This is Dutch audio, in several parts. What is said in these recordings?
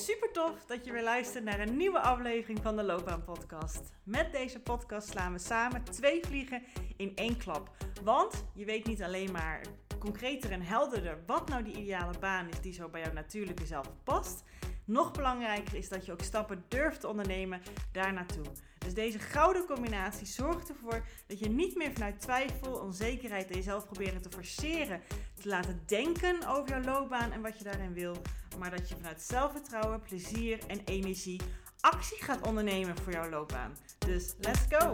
Super tof dat je weer luistert naar een nieuwe aflevering van de Loopbaan Podcast. Met deze podcast slaan we samen twee vliegen in één klap. Want je weet niet alleen maar concreter en helderder wat nou die ideale baan is die zo bij jouw natuurlijke zelf past. Nog belangrijker is dat je ook stappen durft te ondernemen daar naartoe. Dus deze gouden combinatie zorgt ervoor dat je niet meer vanuit twijfel, onzekerheid en jezelf proberen te forceren, te laten denken over jouw loopbaan en wat je daarin wil, maar dat je vanuit zelfvertrouwen, plezier en energie actie gaat ondernemen voor jouw loopbaan. Dus let's go!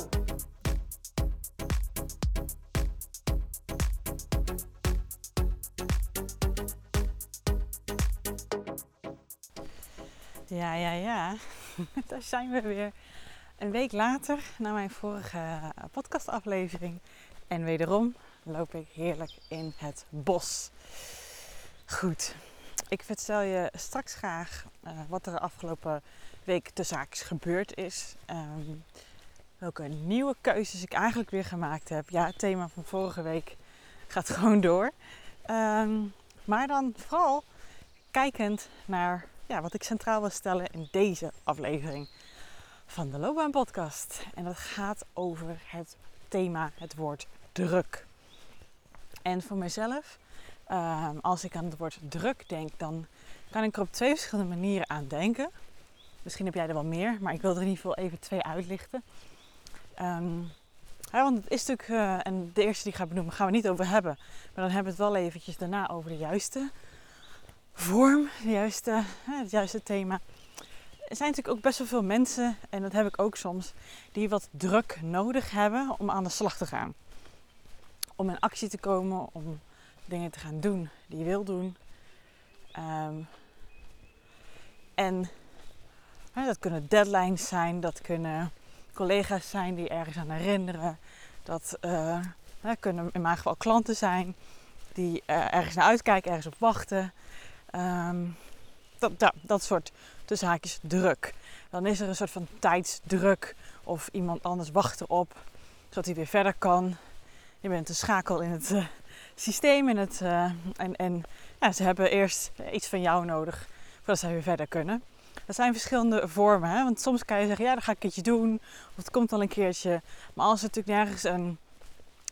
Ja, ja, ja. Daar zijn we weer. Een week later, na mijn vorige podcastaflevering. En wederom loop ik heerlijk in het bos. Goed, ik vertel je straks graag uh, wat er afgelopen week te zaakjes gebeurd is. Um, welke nieuwe keuzes ik eigenlijk weer gemaakt heb. Ja, het thema van vorige week gaat gewoon door. Um, maar dan vooral kijkend naar ja, wat ik centraal wil stellen in deze aflevering van de Loopbaan Podcast. En dat gaat over het thema, het woord druk. En voor mezelf, ehm, als ik aan het woord druk denk, dan kan ik er op twee verschillende manieren aan denken. Misschien heb jij er wel meer, maar ik wil er in ieder geval even twee uitlichten. Ja, want het is natuurlijk, uh, en de eerste die ik ga benoemen, gaan we niet over hebben. Maar dan hebben we het wel eventjes daarna over de juiste vorm, de juiste, het juiste thema. Er zijn natuurlijk ook best wel veel mensen, en dat heb ik ook soms, die wat druk nodig hebben om aan de slag te gaan. Om in actie te komen, om dingen te gaan doen die je wil doen. Um, en dat kunnen deadlines zijn, dat kunnen collega's zijn die ergens aan herinneren. Dat uh, kunnen in mijn geval klanten zijn die uh, ergens naar uitkijken, ergens op wachten. Um, dat, dat, dat soort tussen haakjes druk. Dan is er een soort van tijdsdruk of iemand anders wacht erop zodat hij weer verder kan. Je bent een schakel in het uh, systeem in het, uh, en, en ja, ze hebben eerst iets van jou nodig voordat ze weer verder kunnen. Dat zijn verschillende vormen. Hè? Want soms kan je zeggen, ja, dan ga ik een keertje doen. Of het komt al een keertje. Maar als er natuurlijk nergens een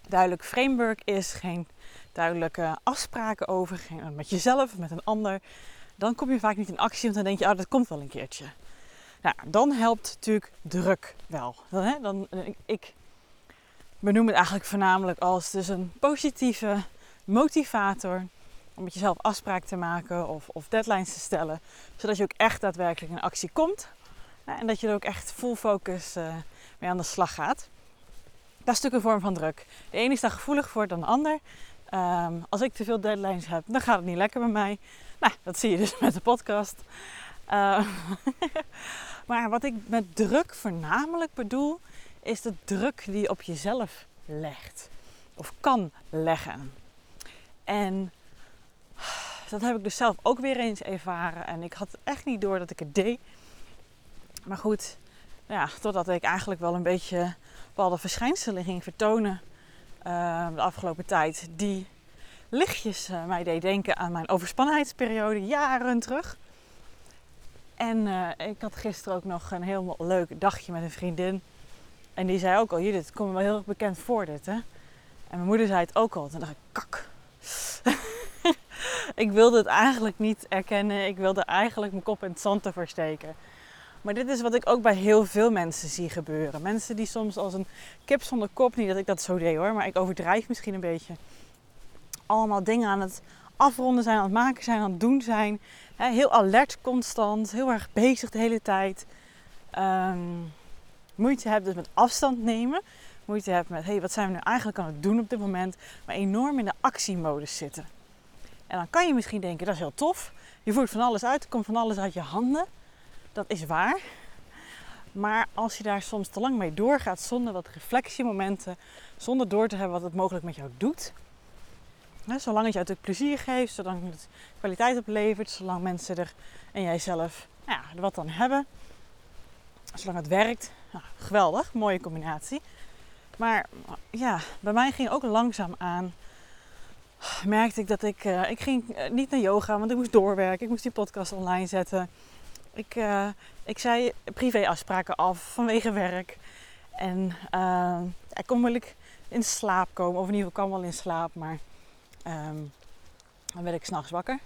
duidelijk framework is, geen duidelijke afspraken over, geen, met jezelf of met een ander, dan kom je vaak niet in actie, want dan denk je, oh, dat komt wel een keertje. Nou, dan helpt natuurlijk druk wel. Hè, dan, ik benoem het eigenlijk voornamelijk als dus een positieve motivator om met jezelf afspraak te maken of, of deadlines te stellen, zodat je ook echt daadwerkelijk in actie komt en dat je er ook echt full focus uh, mee aan de slag gaat. Dat is natuurlijk een vorm van druk. De ene is daar gevoelig voor dan de ander. Um, als ik te veel deadlines heb, dan gaat het niet lekker bij mij. Nou, dat zie je dus met de podcast. Uh, maar wat ik met druk voornamelijk bedoel, is de druk die je op jezelf legt. Of kan leggen. En dat heb ik dus zelf ook weer eens ervaren. En ik had echt niet door dat ik het deed. Maar goed, ja, totdat ik eigenlijk wel een beetje bepaalde verschijnselen ging vertonen uh, de afgelopen tijd. Die lichtjes uh, mij deed denken aan mijn overspannenheidsperiode jaren terug. En uh, ik had gisteren ook nog een heel leuk dagje met een vriendin. En die zei ook al, Judith, het komt me wel heel erg bekend voor dit, hè? En mijn moeder zei het ook al. Toen dacht ik, kak. ik wilde het eigenlijk niet erkennen. Ik wilde eigenlijk mijn kop in het zand te versteken. Maar dit is wat ik ook bij heel veel mensen zie gebeuren. Mensen die soms als een kip zonder kop, niet dat ik dat zo deed hoor, maar ik overdrijf misschien een beetje. Allemaal dingen aan het afronden zijn, aan het maken zijn, aan het doen zijn. heel alert constant, heel erg bezig de hele tijd. Um, moeite hebben dus met afstand nemen. Moeite hebben met, hey, wat zijn we nu eigenlijk aan het doen op dit moment? Maar enorm in de actiemodus zitten. En dan kan je misschien denken, dat is heel tof. Je voert van alles uit, er komt van alles uit je handen. Dat is waar. Maar als je daar soms te lang mee doorgaat zonder wat reflectiemomenten, zonder door te hebben wat het mogelijk met jou doet. Hè, zolang het je natuurlijk plezier geeft, zolang het kwaliteit oplevert, zolang mensen er en jijzelf nou ja, wat aan hebben. Zolang het werkt, nou, geweldig, mooie combinatie. Maar ja, bij mij ging ook langzaam aan. Merkte ik dat ik, uh, ik ging eh, niet naar yoga, want ik moest doorwerken. Ik moest die podcast online zetten. Ik, uh, ik zei privéafspraken af vanwege werk. En ik kon moeilijk in slaap komen. Of in ieder geval kwam wel in slaap. Maar um, dan werd ik s'nachts wakker.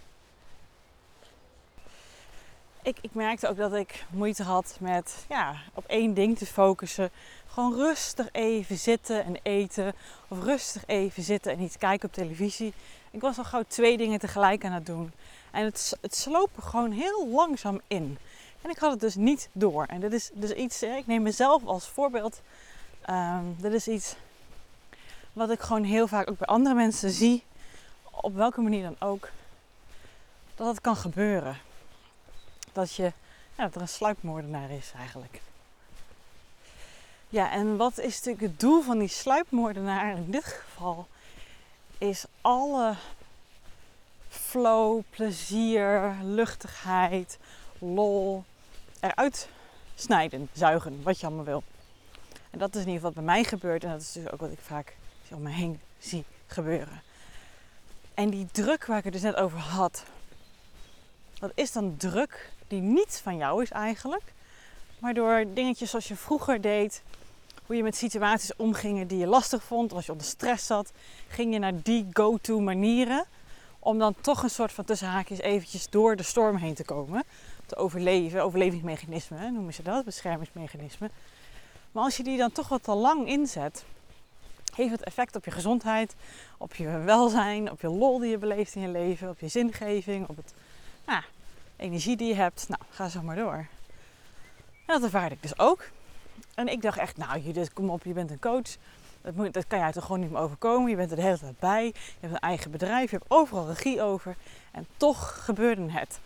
Ik, ik, merkte ook dat ik moeite had met ja, op één ding te focussen. Gewoon rustig even zitten en eten. Of rustig even zitten en iets kijken op televisie. Ik was al gauw twee dingen tegelijk aan het doen. En het, het sloop gewoon heel langzaam in. En ik had het dus niet door. En dit is dus iets, ik neem mezelf als voorbeeld. Um, dit is iets wat ik gewoon heel vaak ook bij andere mensen zie. Op welke manier dan ook. Dat het kan gebeuren. Dat, je, ja, dat er een sluipmoordenaar is eigenlijk. Ja, en wat is natuurlijk het doel van die sluipmoordenaar in dit geval? Is alle flow, plezier, luchtigheid, lol eruit snijden, zuigen, wat je allemaal wil. En dat is in ieder geval wat bij mij gebeurt en dat is dus ook wat ik vaak om me heen zie gebeuren. En die druk waar ik het dus net over had, dat is dan druk die niet van jou is eigenlijk, maar door dingetjes zoals je vroeger deed, hoe je met situaties omging die je lastig vond, als je onder stress zat, ging je naar die go-to manieren om dan toch een soort van tussenhaakjes eventjes door de storm heen te komen. Te overleven, overlevingsmechanismen noemen ze dat, beschermingsmechanismen. Maar als je die dan toch wat te lang inzet, heeft het effect op je gezondheid, op je welzijn, op je lol die je beleeft in je leven, op je zingeving, op het nou, energie die je hebt. Nou, ga zo maar door. En dat ervaarde ik dus ook. En ik dacht echt, nou Judith, kom op, je bent een coach. Dat, moet, dat kan jij toch gewoon niet meer overkomen. Je bent er de hele tijd bij. Je hebt een eigen bedrijf. Je hebt overal regie over. En toch gebeurde het.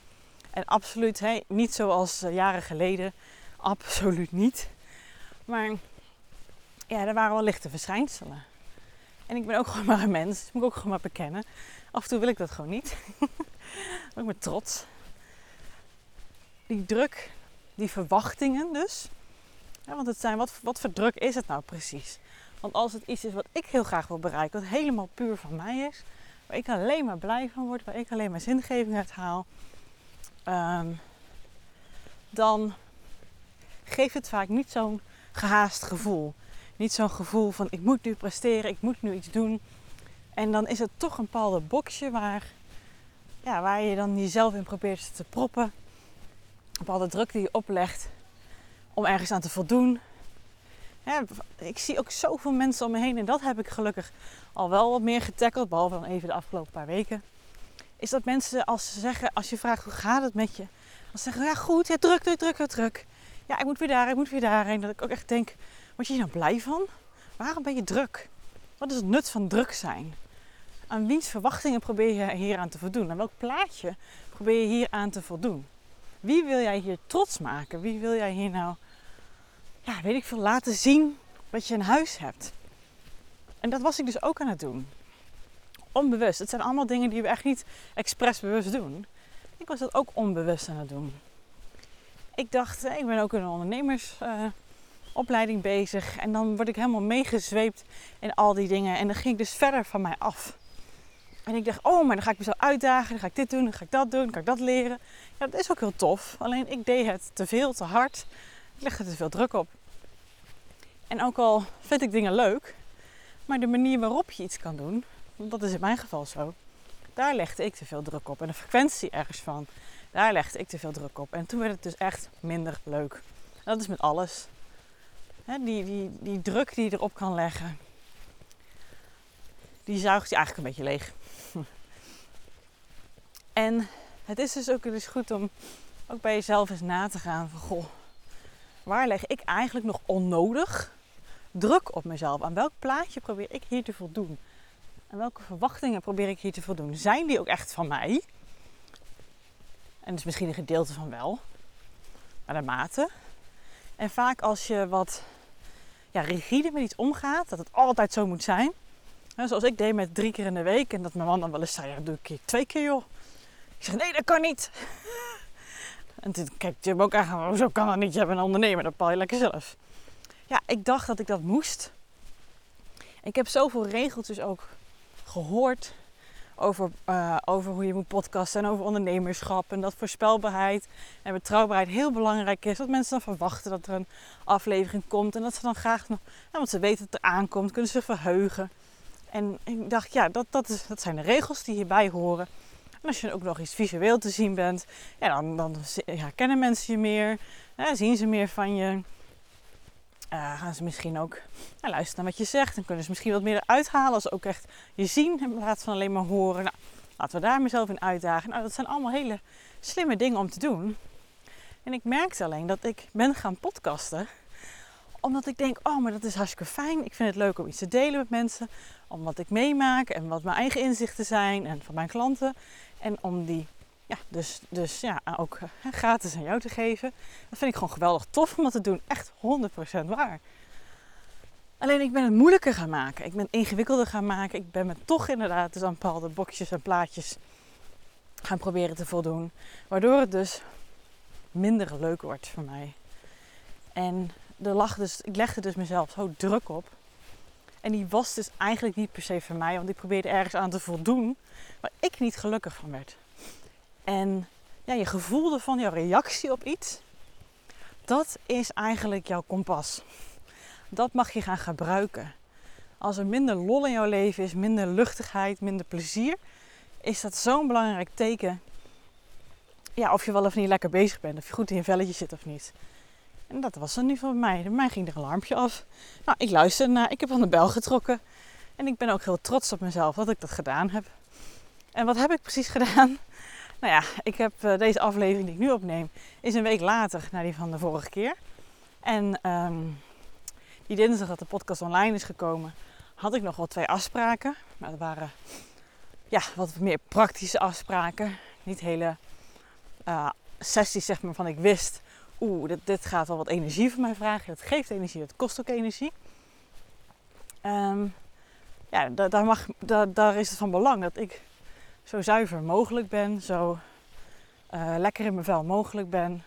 En absoluut niet zoals uh, jaren geleden. Absoluut niet. Maar ja, er waren wel lichte verschijnselen. En ik ben ook gewoon maar een mens. Dat moet ik ook gewoon maar bekennen. Af en toe wil ik dat gewoon niet. ook met trots. Die druk, die verwachtingen dus. Want het zijn, wat, wat voor druk is het nou precies? Want als het iets is wat ik heel graag wil bereiken, wat helemaal puur van mij is, waar ik alleen maar blij van word, waar ik alleen maar zingeving uit haal, um, dan geeft het vaak niet zo'n gehaast gevoel. Niet zo'n gevoel van ik moet nu presteren, ik moet nu iets doen. En dan is het toch een bepaalde boxje waar, ja, waar je dan jezelf in probeert te proppen. Bepaalde druk die je oplegt om ergens aan te voldoen. Ik zie ook zoveel mensen om me heen en dat heb ik gelukkig al wel wat meer getackeld, behalve dan even de afgelopen paar weken. Is dat mensen als ze zeggen, als je vraagt hoe gaat het met je, dan zeggen ja goed, ja, druk, druk, druk, druk. Ja, ik moet weer daar, ik moet weer daarheen. Dat ik ook echt denk, word je hier nou blij van? Waarom ben je druk? Wat is het nut van druk zijn? Aan wiens verwachtingen probeer je hier aan te voldoen? Aan welk plaatje probeer je hier aan te voldoen? Wie wil jij hier trots maken? Wie wil jij hier nou, ja, weet ik veel, laten zien wat je in huis hebt? En dat was ik dus ook aan het doen. Onbewust. Het zijn allemaal dingen die we echt niet expres bewust doen. Ik was dat ook onbewust aan het doen. Ik dacht, ik ben ook een ondernemersopleiding bezig. En dan word ik helemaal meegezweept in al die dingen. En dan ging ik dus verder van mij af. En ik dacht, oh, maar dan ga ik mezelf uitdagen. Dan ga ik dit doen, dan ga ik dat doen, dan ga ik dat leren. Ja, dat is ook heel tof. Alleen ik deed het te veel, te hard. Ik legde te veel druk op. En ook al vind ik dingen leuk, maar de manier waarop je iets kan doen, dat is in mijn geval zo, daar legde ik te veel druk op. En de frequentie ergens van, daar legde ik te veel druk op. En toen werd het dus echt minder leuk. Dat is met alles. die, die, die druk die je erop kan leggen, die zuigt je eigenlijk een beetje leeg. En het is dus ook eens goed om ook bij jezelf eens na te gaan van goh, waar leg ik eigenlijk nog onnodig druk op mezelf? Aan welk plaatje probeer ik hier te voldoen? En welke verwachtingen probeer ik hier te voldoen? Zijn die ook echt van mij? En dus misschien een gedeelte van wel, maar de mate. En vaak als je wat ja, rigide met iets omgaat, dat het altijd zo moet zijn. zoals ik deed met drie keer in de week. En dat mijn man dan wel eens zei, ja, doe ik twee keer joh. Ik zeg, nee, dat kan niet. En toen kijkt je ook aan, zo kan dat niet. Je bent een ondernemer, dat bepaal je lekker zelf. Ja, ik dacht dat ik dat moest. Ik heb zoveel regeltjes ook gehoord over, uh, over hoe je moet podcasten en over ondernemerschap. En dat voorspelbaarheid en betrouwbaarheid heel belangrijk is. Dat mensen dan verwachten dat er een aflevering komt. En dat ze dan graag nog, want ze weten dat er aankomt, kunnen ze verheugen. En ik dacht, ja, dat, dat, is, dat zijn de regels die hierbij horen. En als je ook nog iets visueel te zien bent, ja, dan, dan ja, kennen mensen je meer, hè, zien ze meer van je. Uh, gaan ze misschien ook luisteren naar wat je zegt. Dan kunnen ze misschien wat meer eruit halen als ze ook echt je zien in plaats van alleen maar horen. Nou, laten we daar mezelf in uitdagen. Nou, dat zijn allemaal hele slimme dingen om te doen. En ik merkte alleen dat ik ben gaan podcasten. Omdat ik denk, oh, maar dat is hartstikke fijn. Ik vind het leuk om iets te delen met mensen. Om wat ik meemaak en wat mijn eigen inzichten zijn en van mijn klanten. En om die ja, dus, dus ja, ook gratis aan jou te geven. Dat vind ik gewoon geweldig tof om dat te doen. Echt 100% waar. Alleen ik ben het moeilijker gaan maken. Ik ben het ingewikkelder gaan maken. Ik ben me toch inderdaad dus aan bepaalde bokjes en plaatjes gaan proberen te voldoen. Waardoor het dus minder leuk wordt voor mij. En er lag dus, ik legde dus mezelf zo druk op. En die was dus eigenlijk niet per se voor mij. Want ik probeerde ergens aan te voldoen waar ik niet gelukkig van werd. En ja, je gevoel ervan, jouw reactie op iets, dat is eigenlijk jouw kompas. Dat mag je gaan gebruiken. Als er minder lol in jouw leven is, minder luchtigheid, minder plezier, is dat zo'n belangrijk teken. Ja, of je wel of niet lekker bezig bent, of je goed in je velletje zit of niet. En dat was ieder geval bij mij. Bij mij ging er een alarmpje af. Nou, ik luisterde naar, ik heb aan de bel getrokken. En ik ben ook heel trots op mezelf dat ik dat gedaan heb. En wat heb ik precies gedaan? Nou ja, ik heb uh, deze aflevering die ik nu opneem, is een week later naar die van de vorige keer. En um, die dinsdag dat de podcast online is gekomen, had ik nog wel twee afspraken. Maar dat waren ja, wat meer praktische afspraken. Niet hele uh, sessies zeg maar van ik wist, oeh, dit, gaat wel wat energie van mij vragen. Dat geeft energie, dat kost ook energie. Um, ja, daar, mag, daar, daar is het van belang dat ik zo zuiver mogelijk ben, zo uh, lekker in mijn vel mogelijk ben.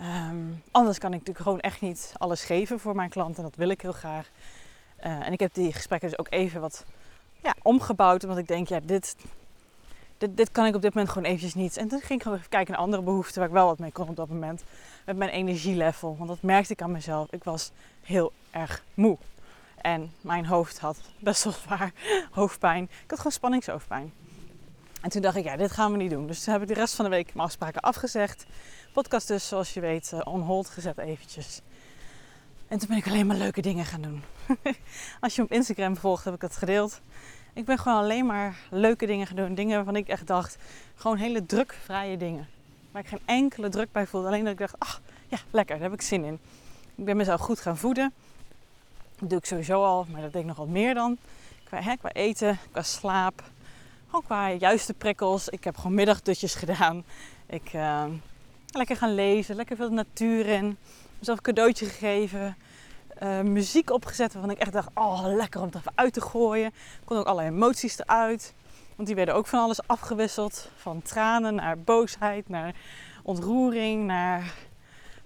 Um, anders kan ik natuurlijk gewoon echt niet alles geven voor mijn klanten. Dat wil ik heel graag. Uh, en ik heb die gesprekken dus ook even wat ja, omgebouwd. Omdat ik denk, ja, dit, dit, dit kan ik op dit moment gewoon eventjes niet. En toen ging ik gewoon even kijken naar andere behoeften waar ik wel wat mee kon op dat moment. Met mijn energielevel. Want dat merkte ik aan mezelf. Ik was heel erg moe. En mijn hoofd had best wel zwaar hoofdpijn. Ik had gewoon spanningshoofdpijn. En toen dacht ik, ja, dit gaan we niet doen. Dus toen heb ik de rest van de week mijn afspraken afgezegd. Podcast dus, zoals je weet, uh, on hold gezet eventjes. En toen ben ik alleen maar leuke dingen gaan doen. Als je op Instagram volgt, heb ik het gedeeld. Ik ben gewoon alleen maar leuke dingen doen. Dingen waarvan ik echt dacht, gewoon hele drukvrije dingen. Waar ik geen enkele druk bij voelde. Alleen dat ik dacht, ach, ja, lekker, daar heb ik zin in. Ik ben mezelf goed gaan voeden. Dat doe ik sowieso al, maar dat deed ik nog wat meer dan. Qua, hè, qua eten, qua slaap, ook qua juiste prikkels. Ik heb gewoon middagdutjes gedaan. Ik uh, lekker gaan lezen, lekker veel natuur in. Mezelf een cadeautje gegeven. Uh, muziek opgezet waarvan ik echt dacht, oh lekker om het even uit te gooien. Kon ook alle emoties eruit. Want die werden ook van alles afgewisseld. Van tranen naar boosheid, naar ontroering, naar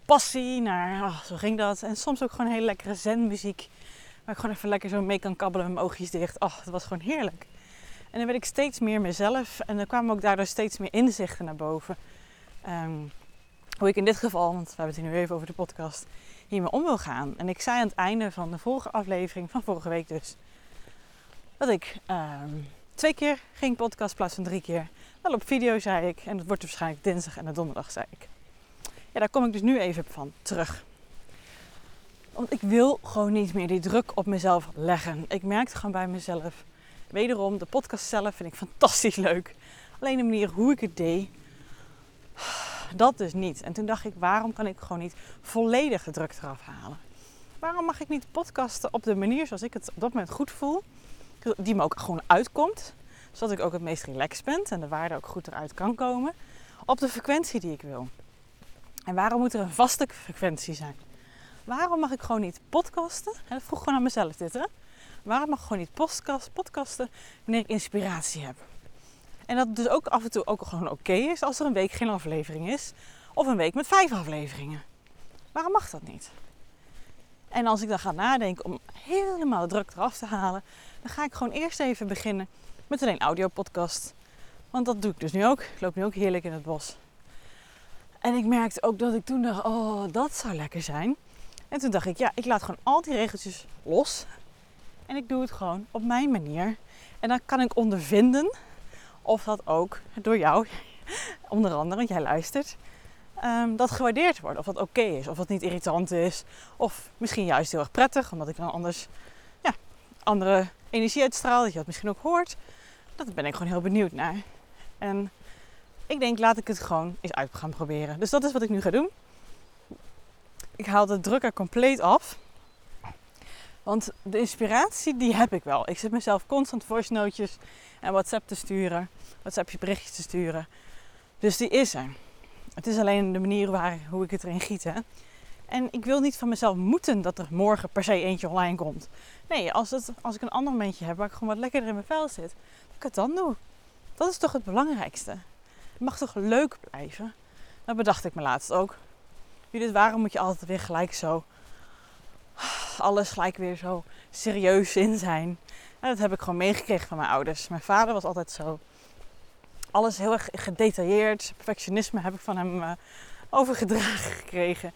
passie, naar... Oh, zo ging dat. En soms ook gewoon hele lekkere zenmuziek. Waar ik gewoon even lekker zo mee kan kabbelen met mijn oogjes dicht. Oh, het was gewoon heerlijk. En dan werd ik steeds meer mezelf en er kwamen ook daardoor steeds meer inzichten naar boven. Um, hoe ik in dit geval, want we hebben het hier nu even over de podcast, hiermee om wil gaan. En ik zei aan het einde van de vorige aflevering, van vorige week dus, dat ik um, twee keer ging podcast in plaats van drie keer. Wel op video zei ik, en dat wordt waarschijnlijk dinsdag en de donderdag zei ik. Ja, daar kom ik dus nu even van terug. Want ik wil gewoon niet meer die druk op mezelf leggen. Ik merkte gewoon bij mezelf Wederom, de podcast zelf vind ik fantastisch leuk. Alleen de manier hoe ik het deed, dat dus niet. En toen dacht ik, waarom kan ik gewoon niet volledig de druk eraf halen? Waarom mag ik niet podcasten op de manier zoals ik het op dat moment goed voel? Die me ook gewoon uitkomt. Zodat ik ook het meest relaxed ben en de waarde ook goed eruit kan komen. Op de frequentie die ik wil. En waarom moet er een vaste frequentie zijn? Waarom mag ik gewoon niet podcasten? En dat vroeg gewoon aan mezelf dit hè waarom mag ik gewoon niet podcast, podcasten wanneer ik inspiratie heb? En dat het dus ook af en toe ook gewoon oké is als er een week geen aflevering is. Of een week met vijf afleveringen. Waarom mag dat niet? En als ik dan ga nadenken om helemaal druk eraf te halen, dan ga ik gewoon eerst even beginnen met met alleen audiopodcast. Want dat doe ik dus nu ook. Ik loop nu ook heerlijk in het bos. En ik merkte ook dat ik toen dacht, oh, dat zou lekker zijn. En toen dacht ik, ja, ik laat gewoon al die regeltjes los. En ik doe het gewoon op mijn manier. En dan kan ik ondervinden of dat ook door jou, onder andere, want jij luistert, um, dat gewaardeerd wordt. Of dat oké is, of dat niet irritant is. Of misschien juist heel erg prettig, omdat ik dan anders ja, andere energie uitstraal. Dat je dat misschien ook hoort. Dat ben ik gewoon heel benieuwd naar. En ik denk, laat ik het gewoon eens uit gaan proberen. Dus dat is wat ik nu ga doen. Ik haal de druk er compleet af. Want de inspiratie, die heb ik wel. Ik zit mezelf constant voice notes en WhatsApp te sturen. WhatsApp berichtjes te sturen. Dus die is er. Het is alleen de manier waar, hoe ik het erin giet. Hè? En ik wil niet van mezelf moeten dat er morgen per se eentje online komt. Nee, als, het, als ik een ander momentje heb waar ik gewoon wat lekkerder in mijn vel zit, dat ik het dan doe. Dat is toch het belangrijkste. Het mag toch leuk blijven? Dat bedacht ik me laatst ook. Judith, waarom moet je altijd weer gelijk zo... Alles gelijk weer zo serieus in zijn. En dat heb ik gewoon meegekregen van mijn ouders. Mijn vader was altijd zo alles heel erg gedetailleerd. Perfectionisme heb ik van hem uh, overgedragen gekregen.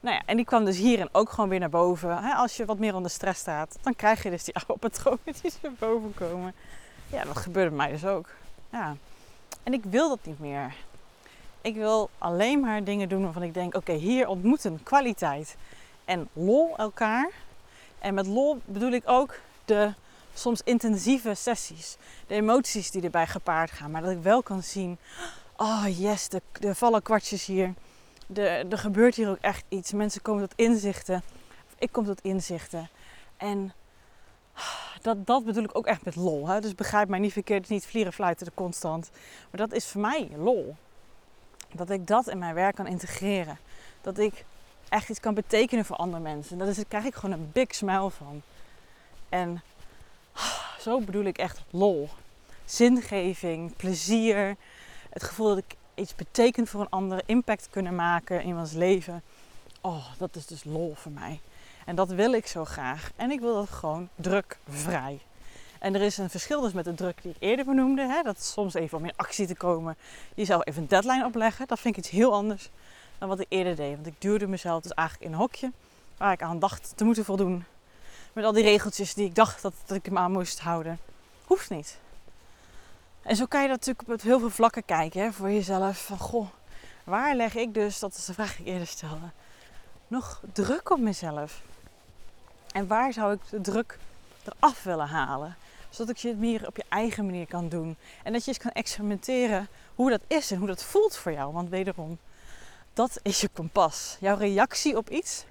Nou ja, en die kwam dus hierin ook gewoon weer naar boven. als je wat meer onder stress staat, dan krijg je dus die oude patronen die naar boven komen. Ja, dat gebeurde mij dus ook. Ja. En ik wil dat niet meer. Ik wil alleen maar dingen doen waarvan ik denk: oké, hier ontmoeten kwaliteit en lol elkaar. En met lol bedoel ik ook de soms intensieve sessies. De emoties die erbij gepaard gaan. Maar dat ik wel kan zien, oh yes, er vallen kwartjes hier. De, er gebeurt hier ook echt iets. Mensen komen tot inzichten. Ik kom tot inzichten. En dat, dat bedoel ik ook echt met lol. Hè? Dus begrijp mij niet verkeerd, het is niet vlieren fluiten de constant. Maar dat is voor mij lol. Dat ik dat in mijn werk kan integreren. Dat ik echt iets kan betekenen voor andere mensen. Daar krijg ik gewoon een big smile van. En zo bedoel ik echt lol. Zingeving, plezier. Het gevoel dat ik iets beteken voor een ander, impact kunnen maken in iemands leven. Oh, dat is dus lol voor mij. En dat wil ik zo graag. En ik wil dat gewoon drukvrij. En er is een verschil dus met de druk die ik eerder benoemde. Hè? Dat soms even om in actie te komen, jezelf even een deadline opleggen. Dat vind ik iets heel anders dan wat ik eerder deed. Want ik duwde mezelf dus eigenlijk in een hokje waar ik aan dacht te moeten voldoen. Met al die regeltjes die ik dacht dat, ik hem aan moest houden. Hoeft niet. En zo kan je dat natuurlijk op heel veel vlakken kijken hè, voor jezelf. Van goh, waar leg ik dus, dat is de vraag die ik eerder stelde, nog druk op mezelf? En waar zou ik de druk eraf willen halen? Zodat ik het meer op je eigen manier kan doen. En dat je eens kan experimenteren hoe dat is en hoe dat voelt voor jou. Want wederom, dat is je kompas. Jouw reactie op iets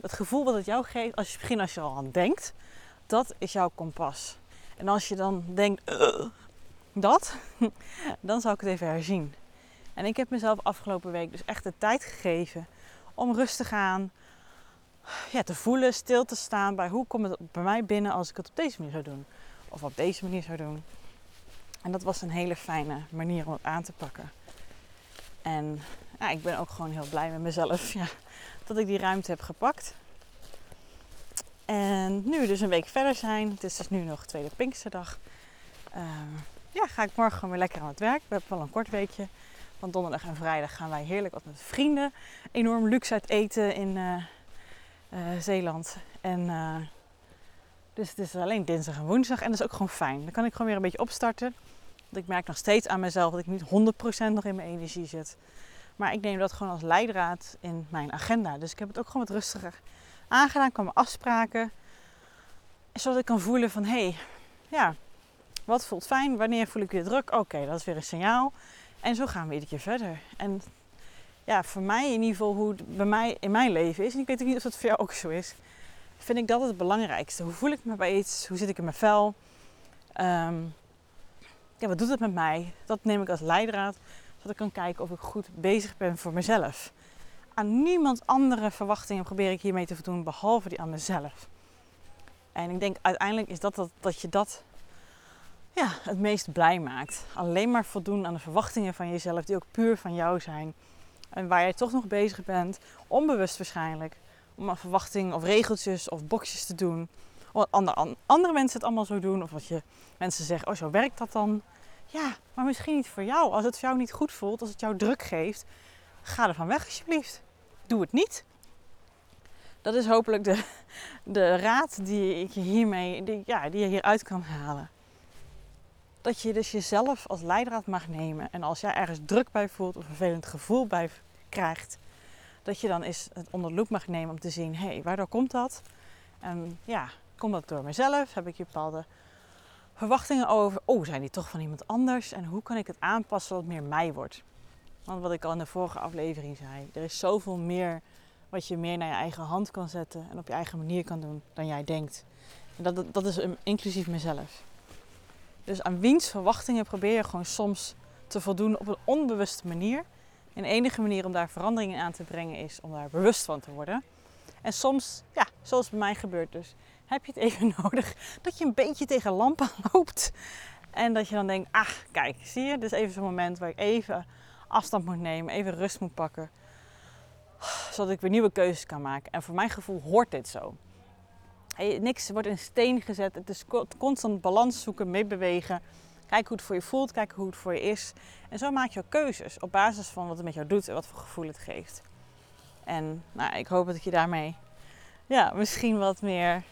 het gevoel wat het jou geeft, als je begin als je al aan denkt, dat is jouw kompas. En als je dan denkt, dat, dan zou ik het even herzien. En ik heb mezelf afgelopen week dus echt de tijd gegeven om rustig aan ja, te voelen, stil te staan bij hoe komt het bij mij binnen als ik het op deze manier zou doen. Of op deze manier zou doen. En dat was een hele fijne manier om het aan te pakken. En ja, ik ben ook gewoon heel blij met mezelf. Ja, dat ik die ruimte heb gepakt. En nu dus een week verder zijn, het is dus nu nog tweede Pinksterdag, uh, ja, ga ik morgen gewoon weer lekker aan het werk. We hebben wel een kort weekje. Want donderdag en vrijdag gaan wij heerlijk wat met vrienden enorm luxe uit eten in uh, uh, Zeeland. En uh, dus het is alleen dinsdag en woensdag. En dat is ook gewoon fijn. Dan kan ik gewoon weer een beetje opstarten. Want ik merk nog steeds aan mezelf dat ik niet 100% nog in mijn energie zit. Maar ik neem dat gewoon als leidraad in mijn agenda. Dus ik heb het ook gewoon wat rustiger aangedaan qua mijn afspraken. Zodat ik kan voelen van, hé, hey, ja, wat voelt fijn? Wanneer voel ik weer druk? Oké, dat is weer een signaal. En zo gaan we iedere keer verder. En ja, voor mij in ieder geval hoe het bij mij in mijn leven is. En ik weet ook niet of dat voor jou ook zo is. Vind ik dat het belangrijkste. Hoe voel ik me bij iets? Hoe zit ik in mijn vel? Ehm, ja, wat doet het met mij? Dat neem ik als leidraad dat ik kan kijken of ik goed bezig ben voor mezelf. Aan niemand andere verwachtingen probeer ik hiermee te voldoen, behalve die aan mezelf. En ik denk uiteindelijk is dat, dat, dat je dat ja, het meest blij maakt. Alleen maar voldoen aan de verwachtingen van jezelf, die ook puur van jou zijn. En waar je toch nog bezig bent, onbewust waarschijnlijk, om een verwachting of regeltjes of boxjes te doen. Of andere, andere mensen het allemaal zo doen. Of wat je mensen zeggen, oh zo werkt dat dan. Ja, maar misschien niet voor jou. Als het jou niet goed voelt, als het jou druk geeft, ga er van weg alsjeblieft. Doe het niet. Dat is hopelijk de, de raad die ik hiermee, die, ja, die je hieruit kan halen. Dat je dus jezelf als leidraad mag nemen. En als jij ergens druk bij voelt of een vervelend gevoel bij krijgt, dat je dan eens het onder de loep mag nemen om te zien, hé, hey, waardoor komt dat? En ja, komt dat door mezelf? Heb ik hier bepaalde verwachtingen over? Oh, zijn die toch van iemand anders? En hoe kan ik het aanpassen dat het meer mij wordt? Want wat ik al in de vorige aflevering zei, er is zoveel meer wat je meer naar je eigen hand kan zetten en op je eigen manier kan doen dan jij denkt. En dat, dat is inclusief mezelf. Dus aan wiens verwachtingen probeer je gewoon soms te voldoen op een onbewuste manier. En de enige manier om daar veranderingen aan te brengen is om daar bewust van te worden. En soms, ja, zoals bij mij gebeurt dus, heb je het even nodig dat je een beetje tegen lampen loopt. En dat je dan denkt, ah, kijk, zie je, dit is even zo'n moment waar ik even afstand moet nemen, even rust moet pakken. Zodat ik weer nieuwe keuzes kan maken. En voor mijn gevoel hoort dit zo. Niks wordt in steen gezet. Het is constant balans zoeken, meebewegen. Kijk hoe het voor je voelt, kijk hoe het voor je is. En zo maak je keuzes op basis van wat het met jou doet en wat voor gevoel het geeft. En nou, ik hoop dat ik je daarmee ja, misschien wat meer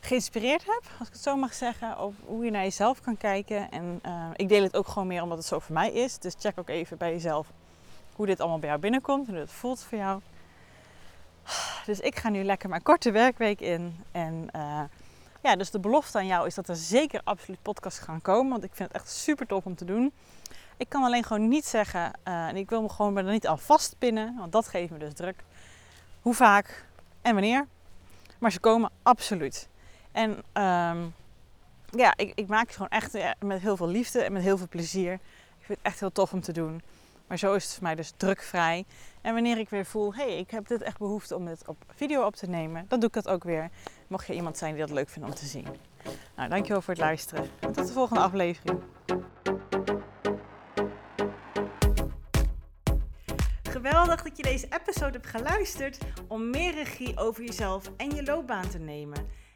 geïnspireerd heb, als ik het zo mag zeggen, op hoe je naar jezelf kan kijken. En uh, ik deel het ook gewoon meer omdat het zo voor mij is. Dus check ook even bij jezelf hoe dit allemaal bij jou binnenkomt en hoe het voelt voor jou. Dus ik ga nu lekker mijn korte werkweek in. En uh, ja, dus de belofte aan jou is dat er zeker absoluut podcasts gaan komen. Want ik vind het echt super tof om te doen. Ik kan alleen gewoon niet zeggen, uh, en ik wil me gewoon er niet aan vastpinnen, want dat geeft me dus druk. Hoe vaak en wanneer. Maar ze komen absoluut. En um, ja, ik, ik, maak het gewoon echt met heel veel liefde en met heel veel plezier. Ik vind het echt heel tof om te doen. Maar zo is het voor mij dus drukvrij. En wanneer ik weer voel, hé, hey, ik heb dit echt behoefte om dit op video op te nemen, dan doe ik dat ook weer. Mocht je iemand zijn die dat leuk vindt om te zien. Nou, dankjewel voor het luisteren. En tot de volgende aflevering. Geweldig dat je deze episode hebt geluisterd om meer regie over jezelf en je loopbaan te nemen.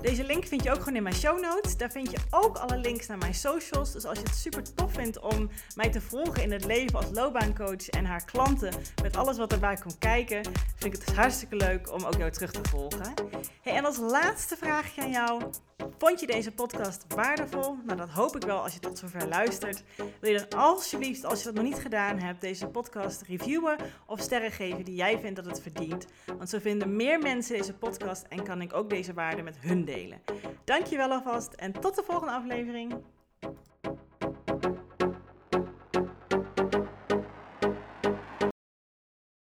Deze link vind je ook gewoon in mijn show notes. Daar vind je ook alle links naar mijn socials. Dus als je het super tof vindt om mij te volgen in het leven als loopbaancoach en haar klanten met alles wat erbij komt kijken, vind ik het dus hartstikke leuk om ook jou terug te volgen. Hey, en als laatste vraagje aan jou. Vond je deze podcast waardevol? Nou, dat hoop ik wel als je tot zover luistert. Wil je dan alsjeblieft, als je dat nog niet gedaan hebt, deze podcast reviewen of sterren geven die jij vindt dat het verdient? Want zo vinden meer mensen deze podcast en kan ik ook deze waarde met hun delen. Dankjewel alvast en tot de volgende aflevering.